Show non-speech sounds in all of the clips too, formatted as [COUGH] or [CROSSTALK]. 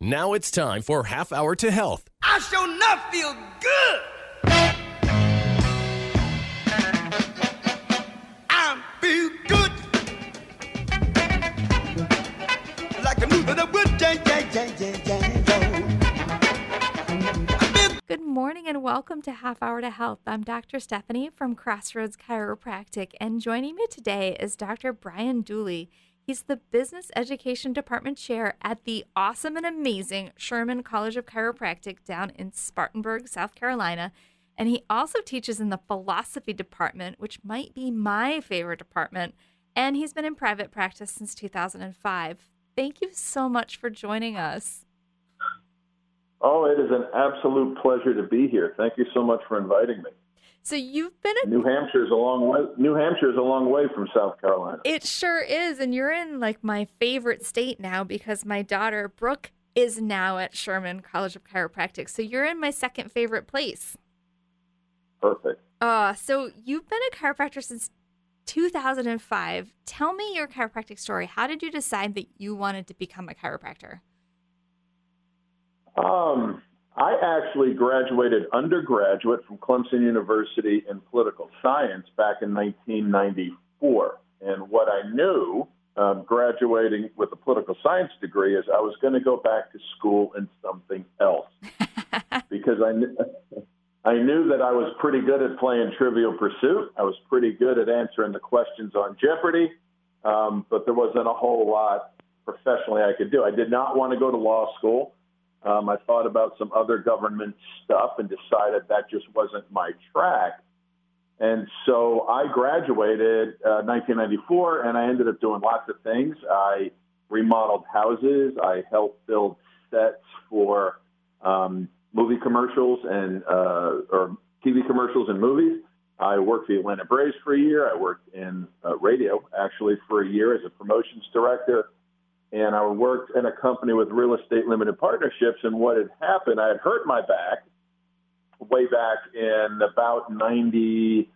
Now it's time for Half Hour to Health. I sure enough feel good. I feel good. Like the move of the wood, yeah, yeah, yeah, yeah, yeah, yeah. Good morning and welcome to Half Hour to Health. I'm Dr. Stephanie from Crossroads Chiropractic, and joining me today is Dr. Brian Dooley. He's the Business Education Department Chair at the awesome and amazing Sherman College of Chiropractic down in Spartanburg, South Carolina. And he also teaches in the Philosophy Department, which might be my favorite department. And he's been in private practice since 2005. Thank you so much for joining us. Oh, it is an absolute pleasure to be here. Thank you so much for inviting me. So you've been a New Hampshire's a long way. New Hampshire's a long way from South Carolina. It sure is. And you're in like my favorite state now because my daughter, Brooke, is now at Sherman College of Chiropractic. So you're in my second favorite place. Perfect. Uh, so you've been a chiropractor since 2005. Tell me your chiropractic story. How did you decide that you wanted to become a chiropractor? Um, I actually graduated undergraduate from Clemson University in political science back in 1994. And what I knew um, graduating with a political science degree is I was going to go back to school in something else [LAUGHS] because I knew. [LAUGHS] I knew that I was pretty good at playing Trivial Pursuit. I was pretty good at answering the questions on Jeopardy, um, but there wasn't a whole lot professionally I could do. I did not want to go to law school. Um, I thought about some other government stuff and decided that just wasn't my track. And so I graduated uh, 1994, and I ended up doing lots of things. I remodeled houses. I helped build sets for um, movie commercials and uh, or TV commercials and movies. I worked for the Atlanta Braves for a year. I worked in uh, radio actually for a year as a promotions director and I worked in a company with real estate limited partnerships. And what had happened, I had hurt my back way back in about 90,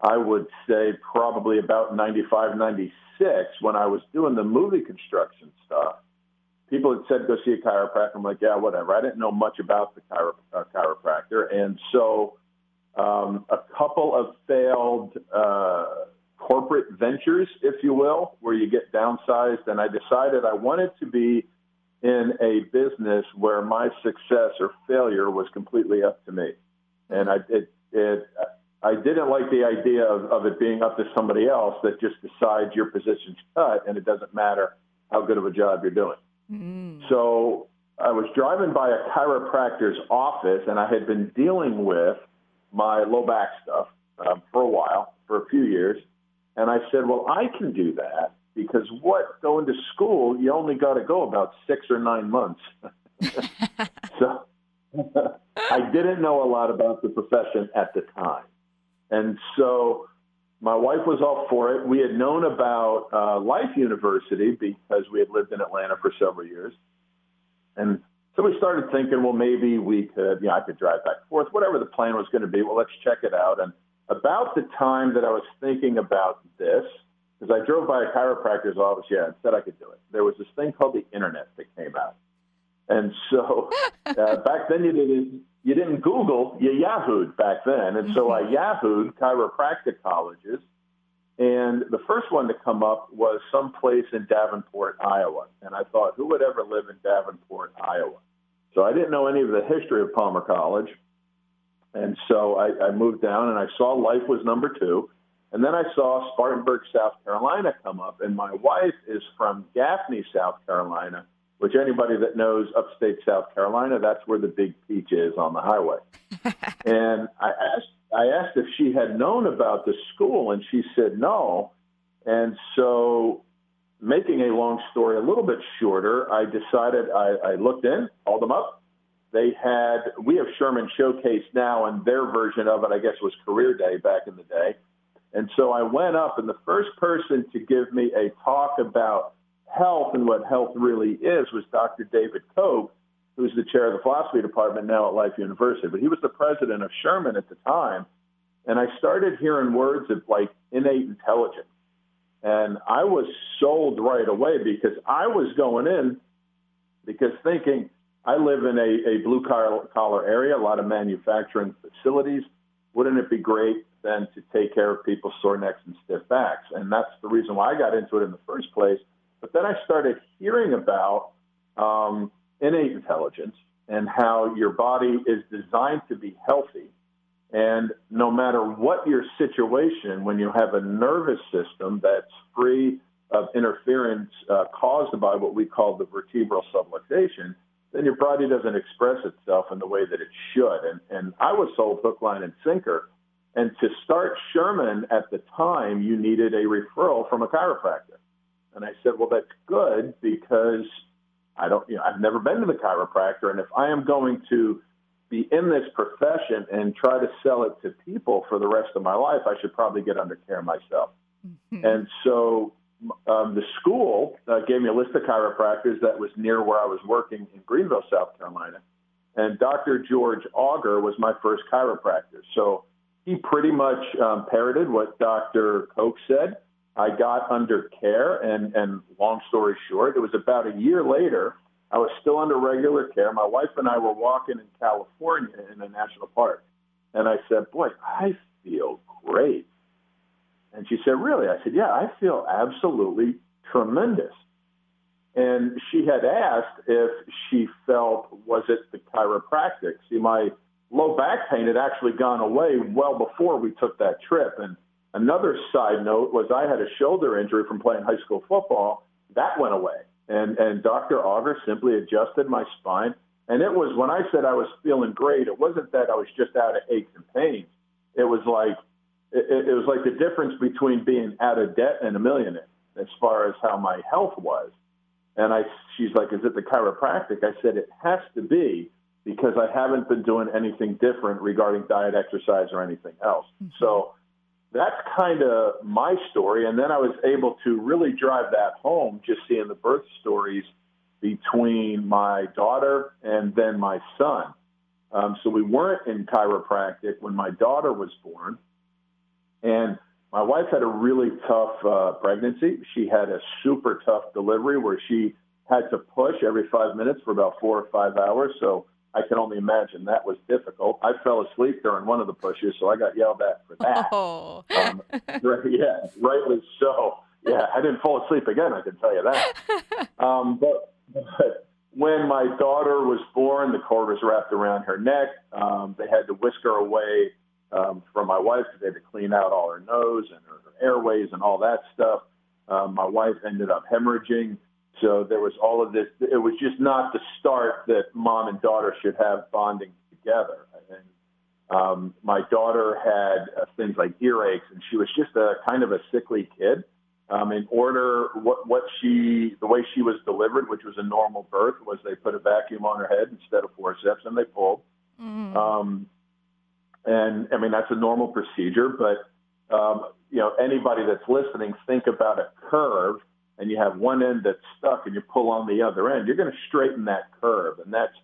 I would say probably about 95, 96, when I was doing the movie construction stuff. People had said, go see a chiropractor. I'm like, yeah, whatever. I didn't know much about the chiro- uh, chiropractor. And so um, a couple of failed uh, corporate ventures, if you will, where you get downsized. And I decided I wanted to be in a business where my success or failure was completely up to me. And I it, it I didn't like the idea of, of it being up to somebody else that just decides your position's cut and it doesn't matter how good of a job you're doing. Mm. So I was driving by a chiropractor's office and I had been dealing with my low back stuff um, for a while, for a few years. And I said, well, I can do that because what going to school, you only got to go about six or nine months. [LAUGHS] so [LAUGHS] I didn't know a lot about the profession at the time. And so my wife was all for it. We had known about uh, Life University because we had lived in Atlanta for several years. And so we started thinking, well, maybe we could, you know, I could drive back and forth, whatever the plan was going to be. Well, let's check it out. And about the time that I was thinking about this, because I drove by a chiropractor's office, yeah, and said I could do it. There was this thing called the internet that came out, and so [LAUGHS] uh, back then you didn't you didn't Google, you Yahooed back then, and so I mm-hmm. Yahooed chiropractic colleges, and the first one to come up was some place in Davenport, Iowa, and I thought, who would ever live in Davenport, Iowa? So I didn't know any of the history of Palmer College. And so I, I moved down and I saw Life was number two. And then I saw Spartanburg, South Carolina come up. And my wife is from Gaffney, South Carolina, which anybody that knows upstate South Carolina, that's where the big peach is on the highway. [LAUGHS] and I asked, I asked if she had known about the school, and she said no. And so, making a long story a little bit shorter, I decided I, I looked in, called them up, they had we have Sherman Showcase now, and their version of it, I guess, was Career Day back in the day. And so I went up, and the first person to give me a talk about health and what health really is was Dr. David Koch, who's the chair of the philosophy department now at Life University. But he was the president of Sherman at the time. And I started hearing words of like innate intelligence. And I was sold right away because I was going in because thinking I live in a, a blue collar area, a lot of manufacturing facilities. Wouldn't it be great then to take care of people's sore necks and stiff backs? And that's the reason why I got into it in the first place. But then I started hearing about um, innate intelligence and how your body is designed to be healthy. And no matter what your situation, when you have a nervous system that's free of interference uh, caused by what we call the vertebral subluxation, then your body doesn't express itself in the way that it should. And, and I was sold hook, line, and sinker. And to start Sherman at the time, you needed a referral from a chiropractor. And I said, well, that's good because I don't, you know, I've never been to the chiropractor. And if I am going to be in this profession and try to sell it to people for the rest of my life, I should probably get under care myself. Mm-hmm. And so um, the school uh, gave me a list of chiropractors that was near where I was working in Greenville, South Carolina. And Dr. George Auger was my first chiropractor. So he pretty much um, parroted what Dr. Koch said. I got under care, and, and long story short, it was about a year later. I was still under regular care. My wife and I were walking in California in a national park. And I said, Boy, I feel. And she said, Really? I said, Yeah, I feel absolutely tremendous. And she had asked if she felt, was it the chiropractic? See, my low back pain had actually gone away well before we took that trip. And another side note was I had a shoulder injury from playing high school football. That went away. And, and Dr. Auger simply adjusted my spine. And it was when I said I was feeling great, it wasn't that I was just out of aches and pains. It was like it, it was like the difference between being out of debt and a millionaire as far as how my health was. And I, she's like, is it the chiropractic? I said, it has to be because I haven't been doing anything different regarding diet, exercise, or anything else. Mm-hmm. So that's kind of my story. And then I was able to really drive that home just seeing the birth stories between my daughter and then my son. Um, so we weren't in chiropractic when my daughter was born. And my wife had a really tough uh, pregnancy. She had a super tough delivery where she had to push every five minutes for about four or five hours. So I can only imagine that was difficult. I fell asleep during one of the pushes, so I got yelled at for that. [LAUGHS] Oh. Um, yeah, rightly so. Yeah, I didn't fall asleep again. I can tell you that. [LAUGHS] Um, but, but when my daughter was born, the cord was wrapped around her neck. Um, they had to whisk her away um, from my wife because they had to clean out all her nose and her, her airways and all that stuff. Um, my wife ended up hemorrhaging. So there was all of this. It was just not the start that mom and daughter should have bonding together. And um, my daughter had uh, things like earaches, and she was just a kind of a sickly kid. Um, in order, what, what she, the way she was delivered, which was a normal birth, was they put a vacuum on her head instead of forceps, and they pulled. Mm-hmm. Um, and I mean, that's a normal procedure, but, um, you know, anybody that's listening, think about a curve and you have one end that's stuck and you pull on the other end, you're going to straighten that curve. And that's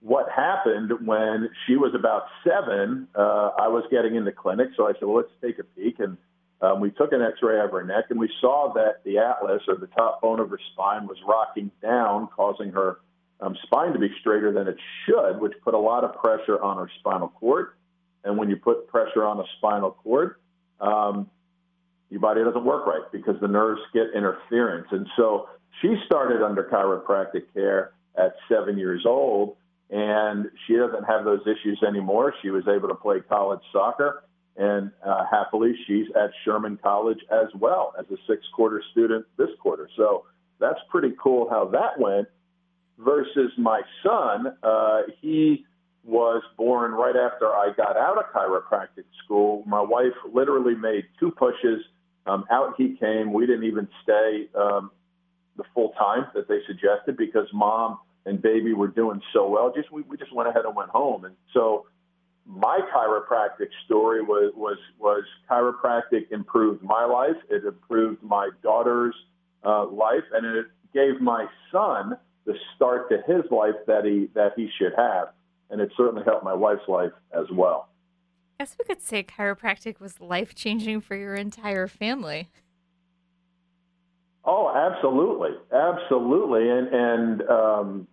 what happened when she was about seven. Uh, I was getting in the clinic. So I said, well, let's take a peek. And um, we took an x ray of her neck and we saw that the atlas or the top bone of her spine was rocking down, causing her um, spine to be straighter than it should, which put a lot of pressure on her spinal cord and when you put pressure on the spinal cord, um, your body doesn't work right because the nerves get interference. And so she started under chiropractic care at seven years old, and she doesn't have those issues anymore. She was able to play college soccer, and uh, happily, she's at Sherman College as well as a six quarter student this quarter. So that's pretty cool how that went. Versus my son, uh, he was born right after I got out of chiropractic school. My wife literally made two pushes. Um, out he came. We didn't even stay um, the full time that they suggested because mom and baby were doing so well. Just we, we just went ahead and went home. And so my chiropractic story was was was chiropractic improved my life. It improved my daughter's uh, life, and it gave my son the start to his life that he that he should have and it certainly helped my wife's life as well. I guess we could say chiropractic was life changing for your entire family. Oh, absolutely, absolutely, and and um,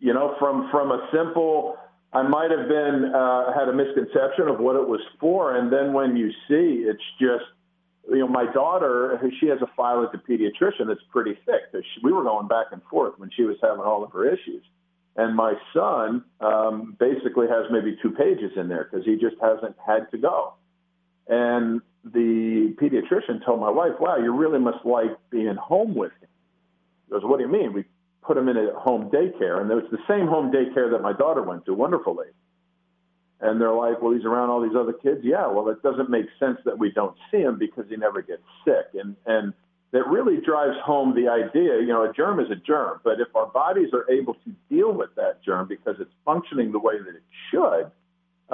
You know, from from a simple, I might have been uh, had a misconception of what it was for, and then when you see, it's just you know, my daughter, she has a file at the pediatrician that's pretty thick. She, we were going back and forth when she was having all of her issues. And my son um, basically has maybe two pages in there because he just hasn't had to go. And the pediatrician told my wife, wow, you really must like being home with him. He goes, what do you mean? We put him in a home daycare. And it was the same home daycare that my daughter went to, wonderfully. And they're like, well, he's around all these other kids. Yeah, well, it doesn't make sense that we don't see him because he never gets sick. And and that really drives home the idea. You know, a germ is a germ, but if our bodies are able to deal with that germ because it's functioning the way that it should,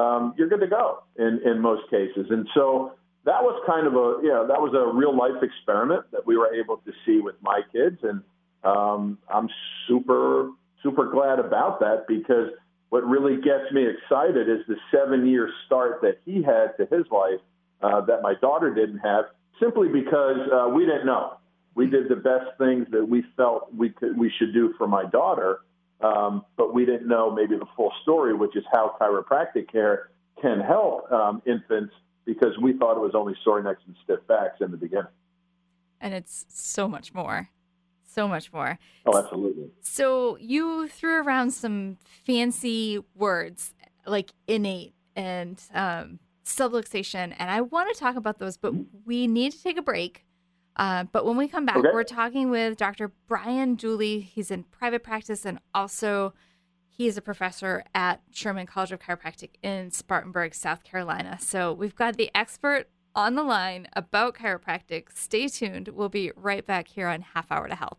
um, you're good to go in in most cases. And so that was kind of a you know that was a real life experiment that we were able to see with my kids, and um, I'm super super glad about that because what really gets me excited is the seven year start that he had to his life uh, that my daughter didn't have, simply because uh, we didn't know. We did the best things that we felt we could we should do for my daughter, um, but we didn't know maybe the full story, which is how chiropractic care can help um, infants because we thought it was only sore necks and stiff backs in the beginning. And it's so much more so much more. Oh, absolutely. So you threw around some fancy words like innate and um, subluxation, and I want to talk about those, but we need to take a break. Uh, but when we come back, okay. we're talking with Dr. Brian Dooley. He's in private practice and also he's a professor at Sherman College of Chiropractic in Spartanburg, South Carolina. So we've got the expert on the line about chiropractic. Stay tuned. We'll be right back here on Half Hour to Health.